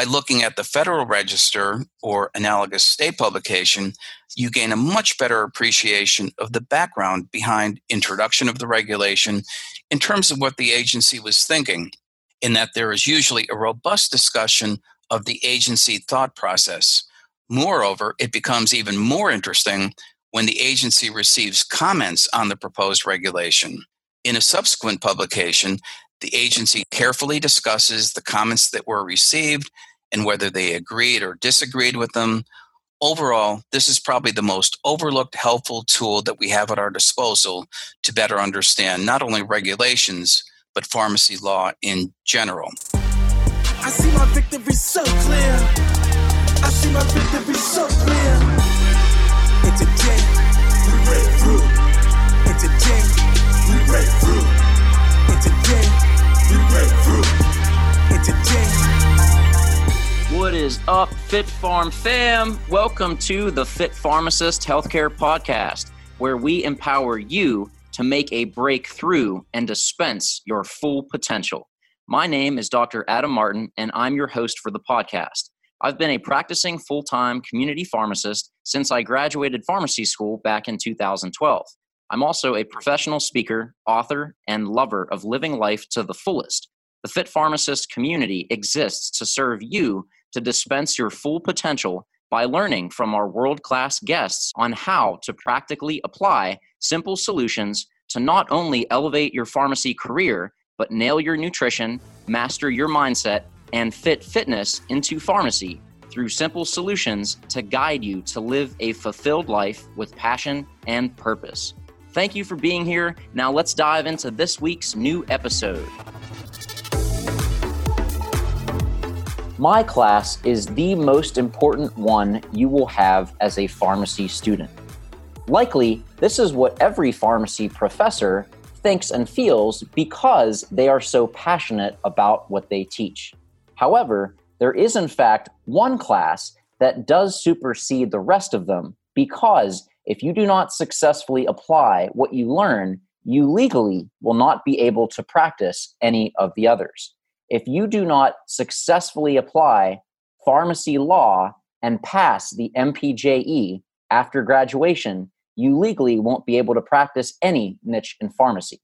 By looking at the Federal Register or analogous state publication, you gain a much better appreciation of the background behind introduction of the regulation in terms of what the agency was thinking, in that there is usually a robust discussion of the agency thought process. Moreover, it becomes even more interesting when the agency receives comments on the proposed regulation. In a subsequent publication, the agency carefully discusses the comments that were received and whether they agreed or disagreed with them. Overall, this is probably the most overlooked helpful tool that we have at our disposal to better understand not only regulations, but pharmacy law in general. I see my victory so clear. I see my victory so clear. Up, Fit Farm fam? Welcome to the Fit Pharmacist Healthcare Podcast, where we empower you to make a breakthrough and dispense your full potential. My name is Dr. Adam Martin, and I'm your host for the podcast. I've been a practicing full time community pharmacist since I graduated pharmacy school back in 2012. I'm also a professional speaker, author, and lover of living life to the fullest. The Fit Pharmacist community exists to serve you to dispense your full potential by learning from our world class guests on how to practically apply simple solutions to not only elevate your pharmacy career but nail your nutrition, master your mindset, and fit fitness into pharmacy through simple solutions to guide you to live a fulfilled life with passion and purpose. Thank you for being here. Now let's dive into this week's new episode. My class is the most important one you will have as a pharmacy student. Likely, this is what every pharmacy professor thinks and feels because they are so passionate about what they teach. However, there is in fact one class that does supersede the rest of them because if you do not successfully apply what you learn, you legally will not be able to practice any of the others. If you do not successfully apply pharmacy law and pass the MPJE after graduation, you legally won't be able to practice any niche in pharmacy.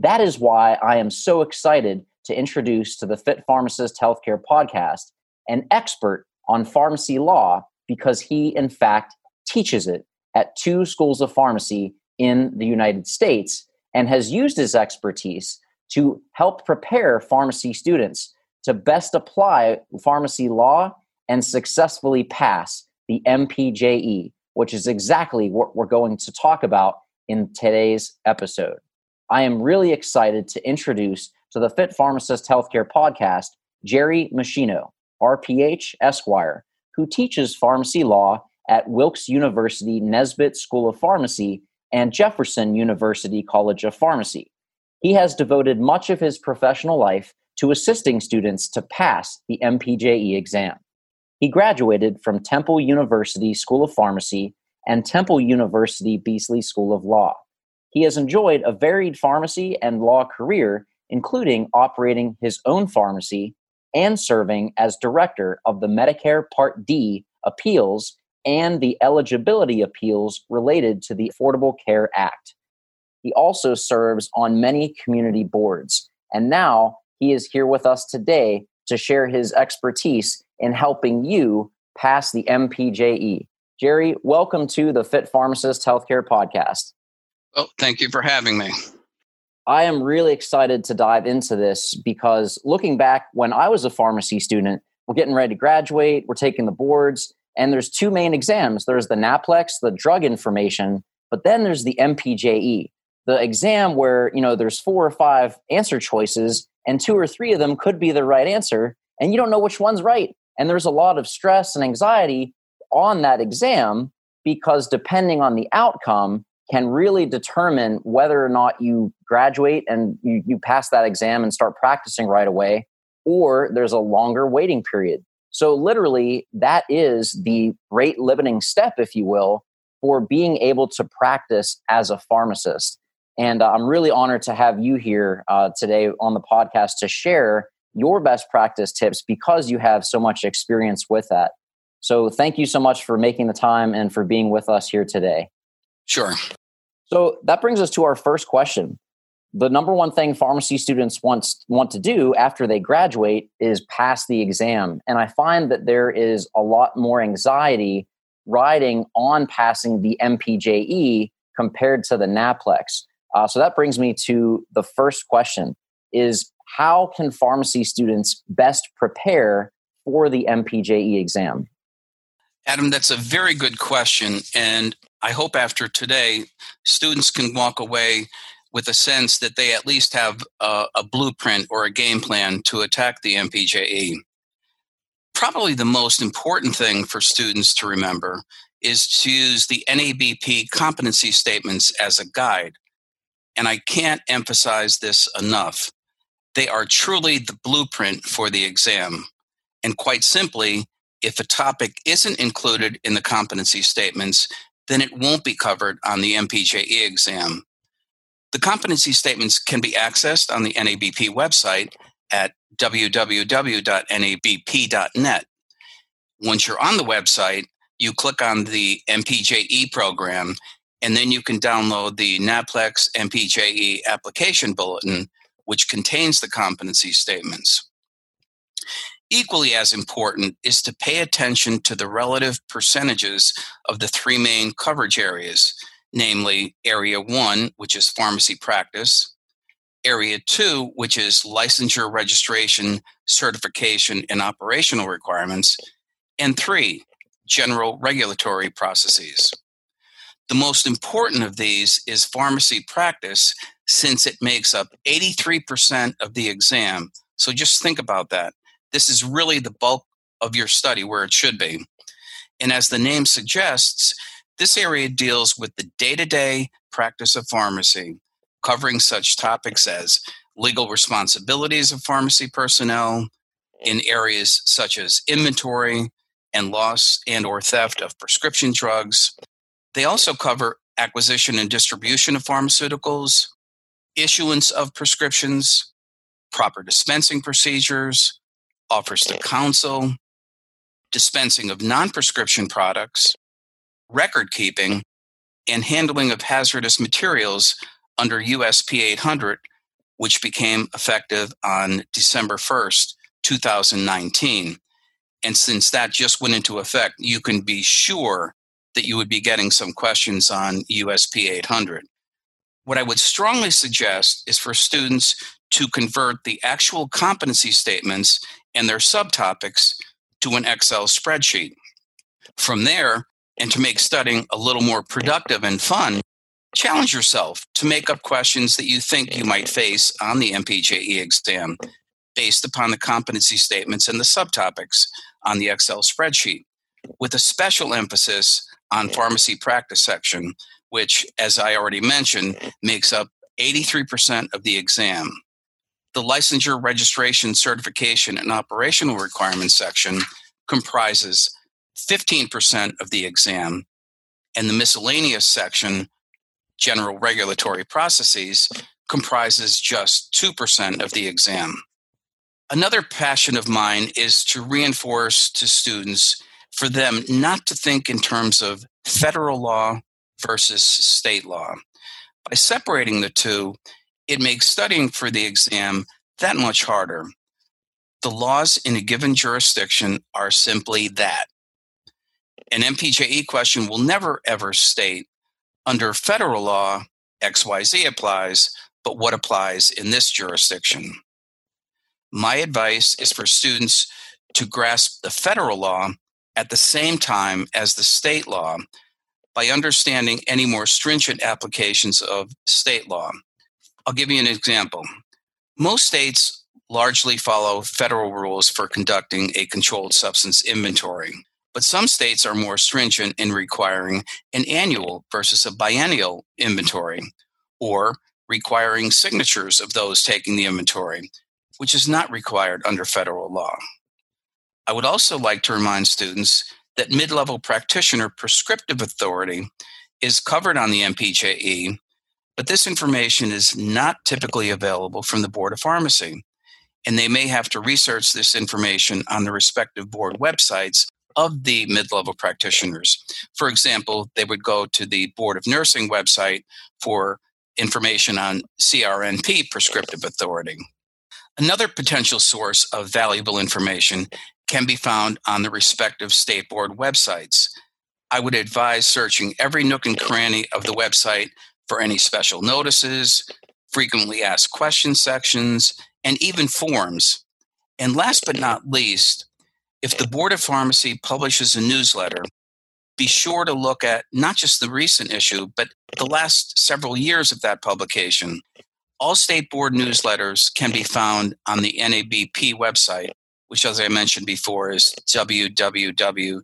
That is why I am so excited to introduce to the Fit Pharmacist Healthcare podcast an expert on pharmacy law because he, in fact, teaches it at two schools of pharmacy in the United States and has used his expertise to help prepare pharmacy students to best apply pharmacy law and successfully pass the MPJE, which is exactly what we're going to talk about in today's episode. I am really excited to introduce to the Fit Pharmacist Healthcare podcast Jerry Musheno, RPH Esquire, who teaches pharmacy law at Wilkes University Nesbitt School of Pharmacy and Jefferson University College of Pharmacy. He has devoted much of his professional life to assisting students to pass the MPJE exam. He graduated from Temple University School of Pharmacy and Temple University Beasley School of Law. He has enjoyed a varied pharmacy and law career, including operating his own pharmacy and serving as director of the Medicare Part D appeals and the eligibility appeals related to the Affordable Care Act. He also serves on many community boards, and now he is here with us today to share his expertise in helping you pass the MPJE. Jerry, welcome to the Fit Pharmacist Healthcare Podcast. Well, thank you for having me. I am really excited to dive into this because looking back when I was a pharmacy student, we're getting ready to graduate, we're taking the boards, and there's two main exams. There's the NAPLEX, the drug information, but then there's the MPJE, the exam where, you know, there's four or five answer choices and two or three of them could be the right answer and you don't know which one's right. And there's a lot of stress and anxiety on that exam because depending on the outcome, can really determine whether or not you graduate and you, you pass that exam and start practicing right away, or there's a longer waiting period. So, literally, that is the rate limiting step, if you will, for being able to practice as a pharmacist. And uh, I'm really honored to have you here uh, today on the podcast to share your best practice tips because you have so much experience with that. So thank you so much for making the time and for being with us here today. Sure. So that brings us to our first question. The number one thing pharmacy students want, want to do after they graduate is pass the exam. And I find that there is a lot more anxiety riding on passing the MPJE compared to the NAPLEX. Uh, so that brings me to the first question is how can pharmacy students best prepare for the MPJE exam? Adam, that's a very good question. And I hope after today, students can walk away with a sense that they at least have a, a blueprint or a game plan to attack the MPJE. Probably the most important thing for students to remember is to use the NABP competency statements as a guide. And I can't emphasize this enough. They are truly the blueprint for the exam. And quite simply, if a topic isn't included in the competency statements, then it won't be covered on the MPJE exam. The competency statements can be accessed on the NABP website at www.nabp.net. Once you're on the website, you click on the MPJE program, and then you can download the NAPLEX MPJE application bulletin, which contains the competency statements. Equally as important is to pay attention to the relative percentages of the three main coverage areas, namely Area 1, which is pharmacy practice, Area 2, which is licensure, registration, certification, and operational requirements, and 3, general regulatory processes. The most important of these is pharmacy practice, since it makes up 83% of the exam. So just think about that. This is really the bulk of your study where it should be. And as the name suggests, this area deals with the day to day practice of pharmacy, covering such topics as legal responsibilities of pharmacy personnel in areas such as inventory and loss and or theft of prescription drugs. They also cover acquisition and distribution of pharmaceuticals, issuance of prescriptions, proper dispensing procedures, offers to counsel, dispensing of non prescription products, record keeping, and handling of hazardous materials under USP 800, which became effective on December 1st, 2019. And since that just went into effect, you can be sure that you would be getting some questions on USP 800. What I would strongly suggest is for students to convert the actual competency statements and their subtopics to an Excel spreadsheet. From there, and to make studying a little more productive and fun, challenge yourself to make up questions that you think you might face on the MPJE exam based upon the competency statements and the subtopics on the Excel spreadsheet, with a special emphasis on pharmacy practice section, which, as I already mentioned, makes up 83% of the exam. The licensure, registration, certification, and operational requirements section comprises 15% of the exam, and the miscellaneous section, general regulatory processes, comprises just 2% of the exam. Another passion of mine is to reinforce to students for them not to think in terms of federal law versus state law. By separating the two, it makes studying for the exam that much harder. The laws in a given jurisdiction are simply that an MPJE question will never ever state under federal law, XYZ applies, but what applies in this jurisdiction? My advice is for students to grasp the federal law at the same time as the state law by understanding any more stringent applications of state law. I'll give you an example. Most states largely follow federal rules for conducting a controlled substance inventory. But some states are more stringent in requiring an annual versus a biennial inventory, or requiring signatures of those taking the inventory, which is not required under federal law. I would also like to remind students that mid level practitioner prescriptive authority is covered on the MPJE, but this information is not typically available from the Board of Pharmacy. and they may have to research this information on the respective board websites of the mid level practitioners. For example, they would go to the Board of Nursing website for information on CRNP prescriptive authority. Another potential source of valuable information can be found on the respective state board websites. I would advise searching every nook and cranny of the website for any special notices, frequently asked question sections, and even forms. And last but not least, if the Board of Pharmacy publishes a newsletter, be sure to look at not just the recent issue, but the last several years of that publication. All state board newsletters can be found on the NABP website, which, as I mentioned before, is www.nabp.net.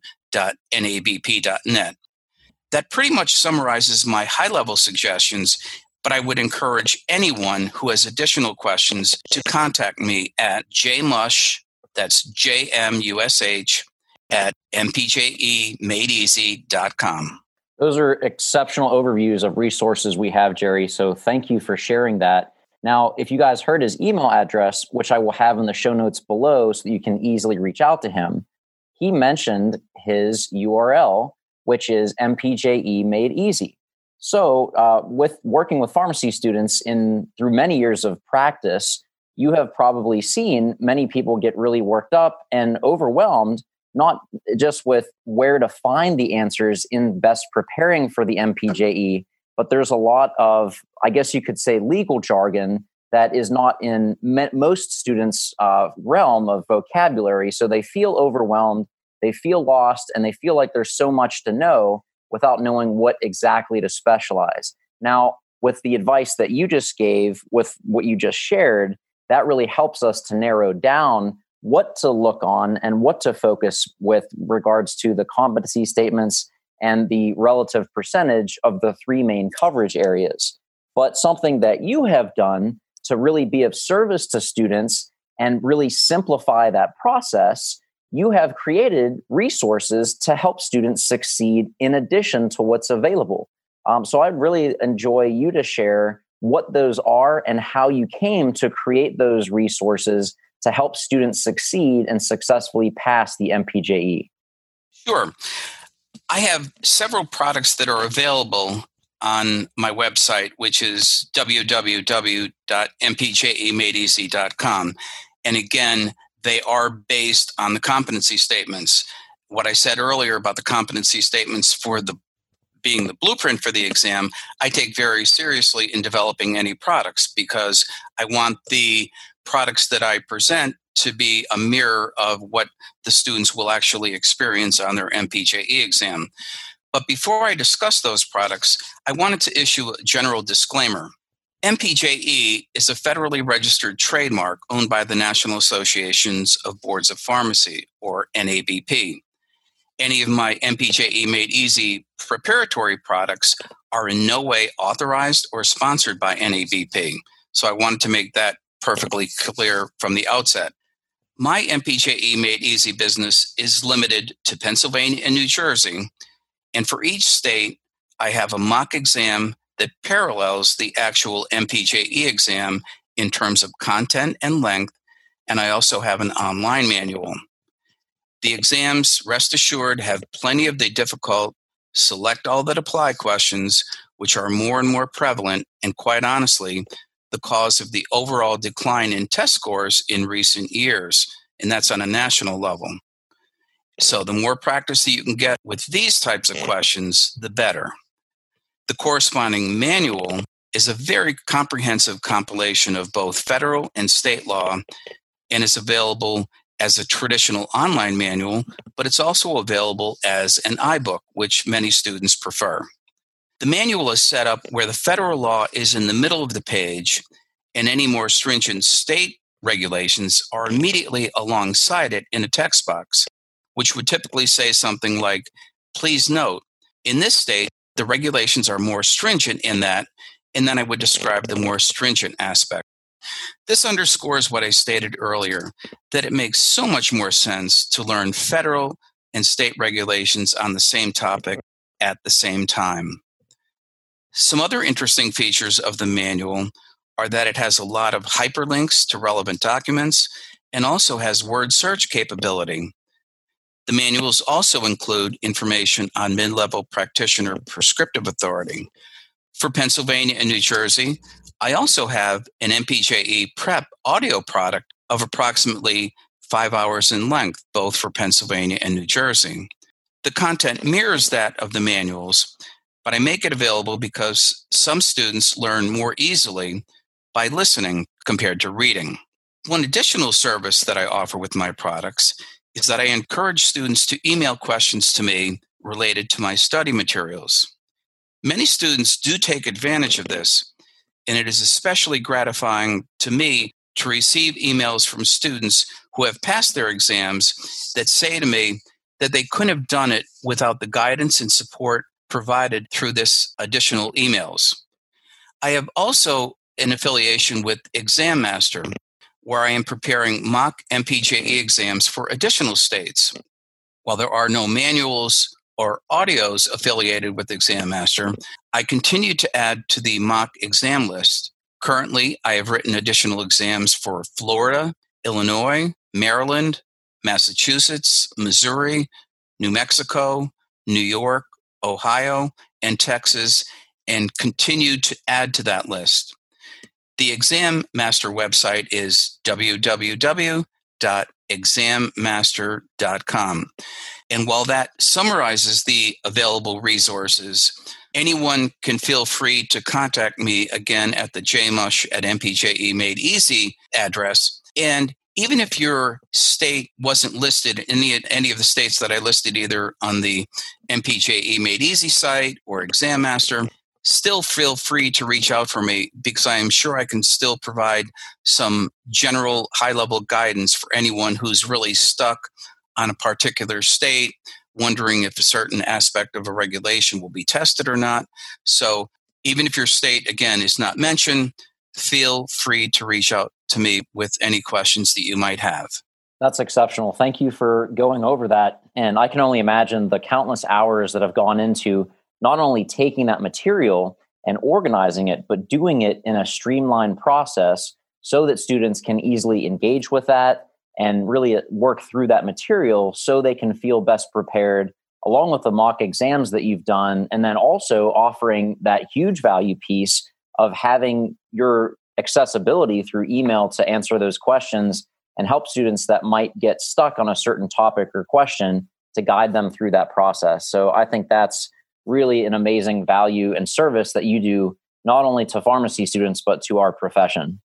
That pretty much summarizes my high level suggestions, but I would encourage anyone who has additional questions to contact me at jmush, that's J M U S H, at mpjemadeeasy.com. Those are exceptional overviews of resources we have, Jerry. So thank you for sharing that. Now, if you guys heard his email address, which I will have in the show notes below so that you can easily reach out to him, he mentioned his URL, which is MPJE Made Easy. So, uh, with working with pharmacy students in through many years of practice, you have probably seen many people get really worked up and overwhelmed not just with where to find the answers in best preparing for the MPJE, but there's a lot of, I guess you could say, legal jargon that is not in most students' uh, realm of vocabulary. So they feel overwhelmed, they feel lost, and they feel like there's so much to know without knowing what exactly to specialize. Now, with the advice that you just gave, with what you just shared, that really helps us to narrow down what to look on and what to focus with regards to the competency statements and the relative percentage of the three main coverage areas. But something that you have done to really be of service to students and really simplify that process, you have created resources to help students succeed in addition to what's available. Um, so I'd really enjoy you to share what those are and how you came to create those resources to help students succeed and successfully pass the MPJE? Sure. I have several products that are available on my website, which is www.mpjemadeeasy.com. And again, they are based on the competency statements. What I said earlier about the competency statements for the being the blueprint for the exam, I take very seriously in developing any products because I want the products that I present to be a mirror of what the students will actually experience on their MPJE exam. But before I discuss those products, I wanted to issue a general disclaimer. MPJE is a federally registered trademark owned by the National Associations of Boards of Pharmacy, or NABP. Any of my MPJE Made Easy preparatory products are in no way authorized or sponsored by NABP. So I wanted to make that perfectly clear from the outset. My MPJE Made Easy business is limited to Pennsylvania and New Jersey. And for each state, I have a mock exam that parallels the actual MPJE exam in terms of content and length. And I also have an online manual. The exams, rest assured, have plenty of the difficult select all that apply questions, which are more and more prevalent. And quite honestly, the cause of the overall decline in test scores in recent years, and that's on a national level. So, the more practice that you can get with these types of questions, the better. The corresponding manual is a very comprehensive compilation of both federal and state law and is available as a traditional online manual, but it's also available as an iBook, which many students prefer. The manual is set up where the federal law is in the middle of the page, and any more stringent state regulations are immediately alongside it in a text box, which would typically say something like, Please note, in this state, the regulations are more stringent in that, and then I would describe the more stringent aspect. This underscores what I stated earlier that it makes so much more sense to learn federal and state regulations on the same topic at the same time. Some other interesting features of the manual are that it has a lot of hyperlinks to relevant documents and also has word search capability. The manuals also include information on mid level practitioner prescriptive authority. For Pennsylvania and New Jersey, I also have an MPJE prep audio product of approximately five hours in length, both for Pennsylvania and New Jersey. The content mirrors that of the manuals, but I make it available because some students learn more easily by listening compared to reading. One additional service that I offer with my products is that I encourage students to email questions to me related to my study materials. Many students do take advantage of this, and it is especially gratifying to me to receive emails from students who have passed their exams that say to me that they couldn't have done it without the guidance and support provided through this additional emails. I have also an affiliation with Exam Master, where I am preparing mock MPJE exams for additional states. While there are no manuals or audios affiliated with Exam Master, I continue to add to the mock exam list. Currently, I have written additional exams for Florida, Illinois, Maryland, Massachusetts, Missouri, New Mexico, New York, Ohio, and Texas, and continue to add to that list. The Exam Master website is www.exammaster.com. And while that summarizes the available resources, anyone can feel free to contact me again at the jmush at mpje made easy address. And even if your state wasn't listed in any, any of the states that I listed, either on the MPJE Made Easy site or Exam Master, still feel free to reach out for me because I am sure I can still provide some general high level guidance for anyone who's really stuck on a particular state, wondering if a certain aspect of a regulation will be tested or not. So, even if your state, again, is not mentioned, feel free to reach out to me with any questions that you might have. That's exceptional. Thank you for going over that. And I can only imagine the countless hours that have gone into not only taking that material and organizing it, but doing it in a streamlined process so that students can easily engage with that and really work through that material so they can feel best prepared along with the mock exams that you've done and then also offering that huge value piece of having your accessibility through email to answer those questions and help students that might get stuck on a certain topic or question to guide them through that process so i think that's really an amazing value and service that you do not only to pharmacy students but to our profession.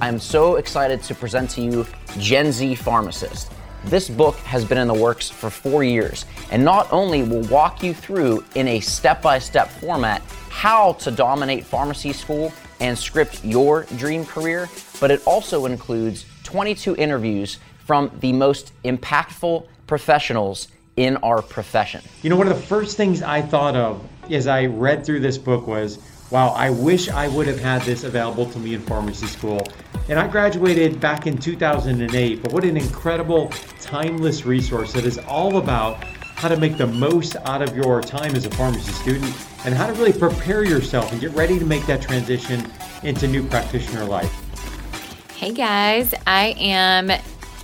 I'm so excited to present to you Gen Z Pharmacist. This book has been in the works for four years and not only will walk you through in a step by step format how to dominate pharmacy school and script your dream career, but it also includes 22 interviews from the most impactful professionals in our profession. You know, one of the first things I thought of as I read through this book was, wow, I wish I would have had this available to me in pharmacy school. And I graduated back in 2008, but what an incredible, timeless resource that is all about how to make the most out of your time as a pharmacy student and how to really prepare yourself and get ready to make that transition into new practitioner life. Hey guys, I am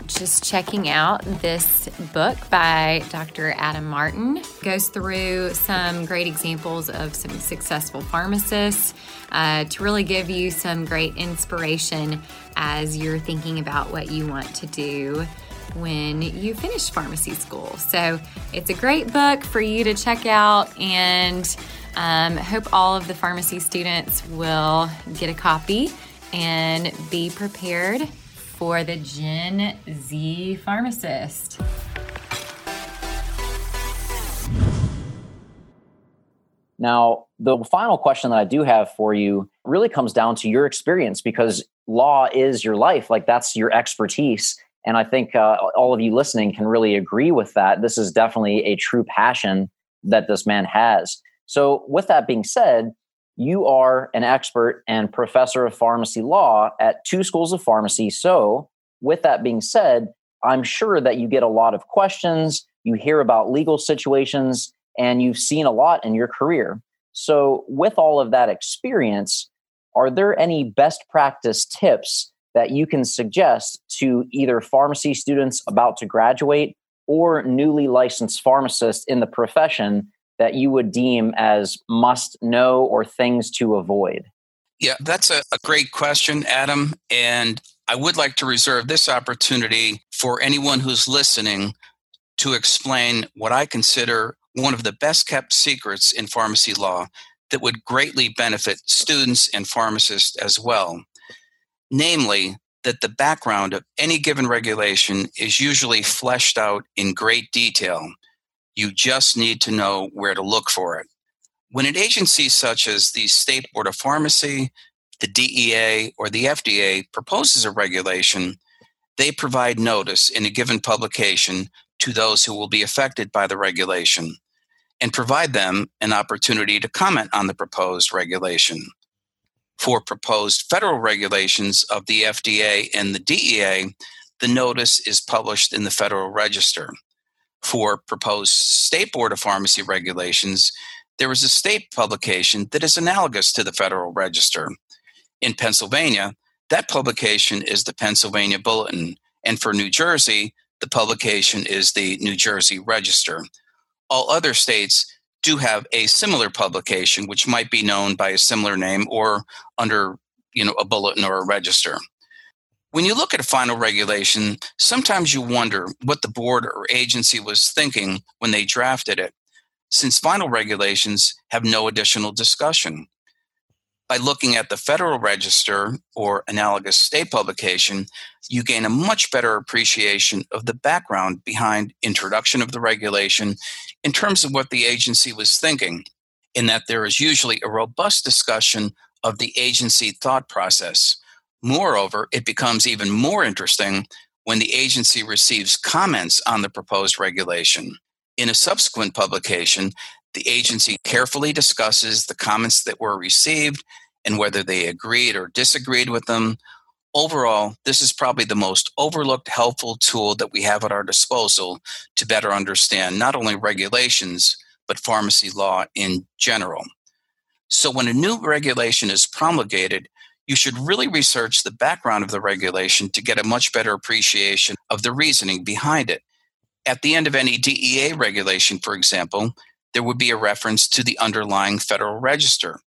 just checking out this book by Dr. Adam Martin. Goes through some great examples of some successful pharmacists uh, to really give you some great inspiration as you're thinking about what you want to do when you finish pharmacy school. So it's a great book for you to check out and um, hope all of the pharmacy students will get a copy and be prepared for the Gen Z pharmacist. Now, the final question that I do have for you really comes down to your experience because law is your life. Like, that's your expertise. And I think uh, all of you listening can really agree with that. This is definitely a true passion that this man has. So, with that being said, you are an expert and professor of pharmacy law at two schools of pharmacy. So, with that being said, I'm sure that you get a lot of questions, you hear about legal situations, and you've seen a lot in your career. So, with all of that experience, are there any best practice tips that you can suggest to either pharmacy students about to graduate or newly licensed pharmacists in the profession that you would deem as must know or things to avoid? Yeah, that's a, a, great question, Adam. And I would like to reserve this opportunity for anyone who's listening to explain what I consider one of the best kept secrets in pharmacy law that would greatly benefit students and pharmacists as well. Namely, that the background of any given regulation is usually fleshed out in great detail. You just need to know where to look for it. When an agency such as the State Board of Pharmacy, the DEA, or the FDA proposes a regulation, they provide notice in a given publication to those who will be affected by the regulation and provide them an opportunity to comment on the proposed regulation. For proposed federal regulations of the FDA and the DEA, the notice is published in the Federal Register. For proposed State Board of Pharmacy regulations, there is a state publication that is analogous to the Federal Register. In Pennsylvania, that publication is the Pennsylvania Bulletin, and for New Jersey, the publication is the New Jersey Register. All other states do have a similar publication, which might be known by a similar name or under you know a bulletin or a register. When you look at a final regulation, sometimes you wonder what the board or agency was thinking when they drafted it, since final regulations have no additional discussion by looking at the Federal Register or analogous state publication, you gain a much better appreciation of the background behind introduction of the regulation in terms of what the agency was thinking, in that there is usually a robust discussion of the agency thought process. Moreover, it becomes even more interesting when the agency receives comments on the proposed regulation. In a subsequent publication, the agency carefully discusses the comments that were received and whether they agreed or disagreed with them. Overall, this is probably the most overlooked helpful tool that we have at our disposal to better understand not only regulations, but pharmacy law in general. So, when a new regulation is promulgated, you should really research the background of the regulation to get a much better appreciation of the reasoning behind it. At the end of any DEA regulation, for example, there would be a reference to the underlying Federal Register.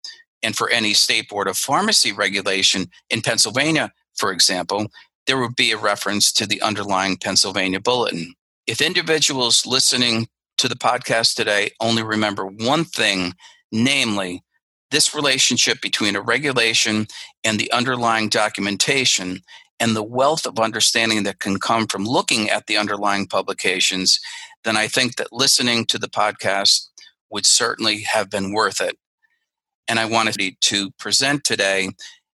And for any state board of pharmacy regulation in Pennsylvania, for example, there would be a reference to the underlying Pennsylvania bulletin. If individuals listening to the podcast today only remember one thing, namely, this relationship between a regulation and the underlying documentation and the wealth of understanding that can come from looking at the underlying publications, then I think that listening to the podcast would certainly have been worth it. And I wanted to present today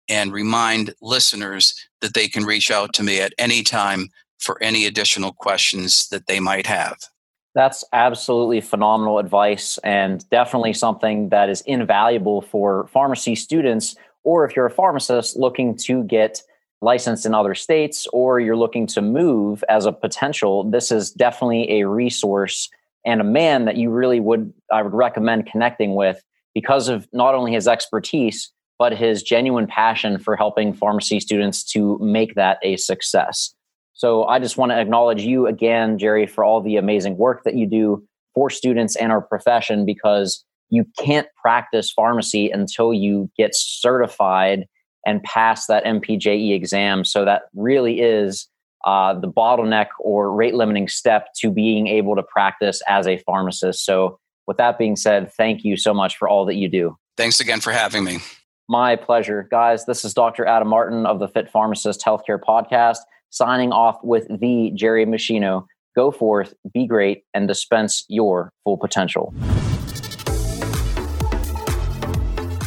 and remind listeners that they can reach out to me at any time for any additional questions that they might have. That's absolutely phenomenal advice and definitely something that is invaluable for pharmacy students, or if you're a pharmacist looking to get licensed in other states or you're looking to move as a potential, this is definitely a resource and a man that you really would I would recommend connecting with because of not only his expertise, but his genuine passion for helping pharmacy students to make that a success. So I just want to acknowledge you again, Jerry, for all the amazing work that you do for students and our profession because you can't practice pharmacy until you get certified and pass that MPJE exam. So that really is uh, the bottleneck or rate limiting step to being able to practice as a pharmacist. So with that being said, thank you so much for all that you do. Thanks again for having me. My pleasure. Guys, this is Dr. Adam Martin of the Fit Pharmacist Healthcare Podcast, signing off with the Jerry Musheno. Go forth, be great, and dispense your full potential.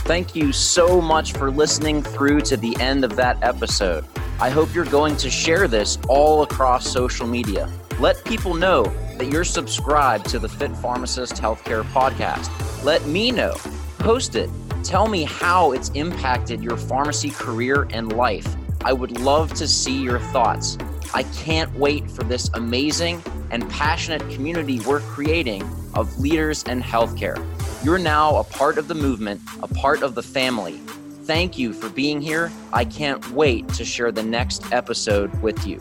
Thank you so much for listening through to the end of that episode. I hope you're going to share this all across social media. Let people know that you're subscribed to the Fit Pharmacist Healthcare Podcast. Let me know. Post it. Tell me how it's impacted your pharmacy career and life. I would love to see your thoughts. I can't wait for this amazing and passionate community we're creating of leaders in healthcare. You're now a part of the movement, a part of the family. thank you for being here. I can't wait to share the next episode with you.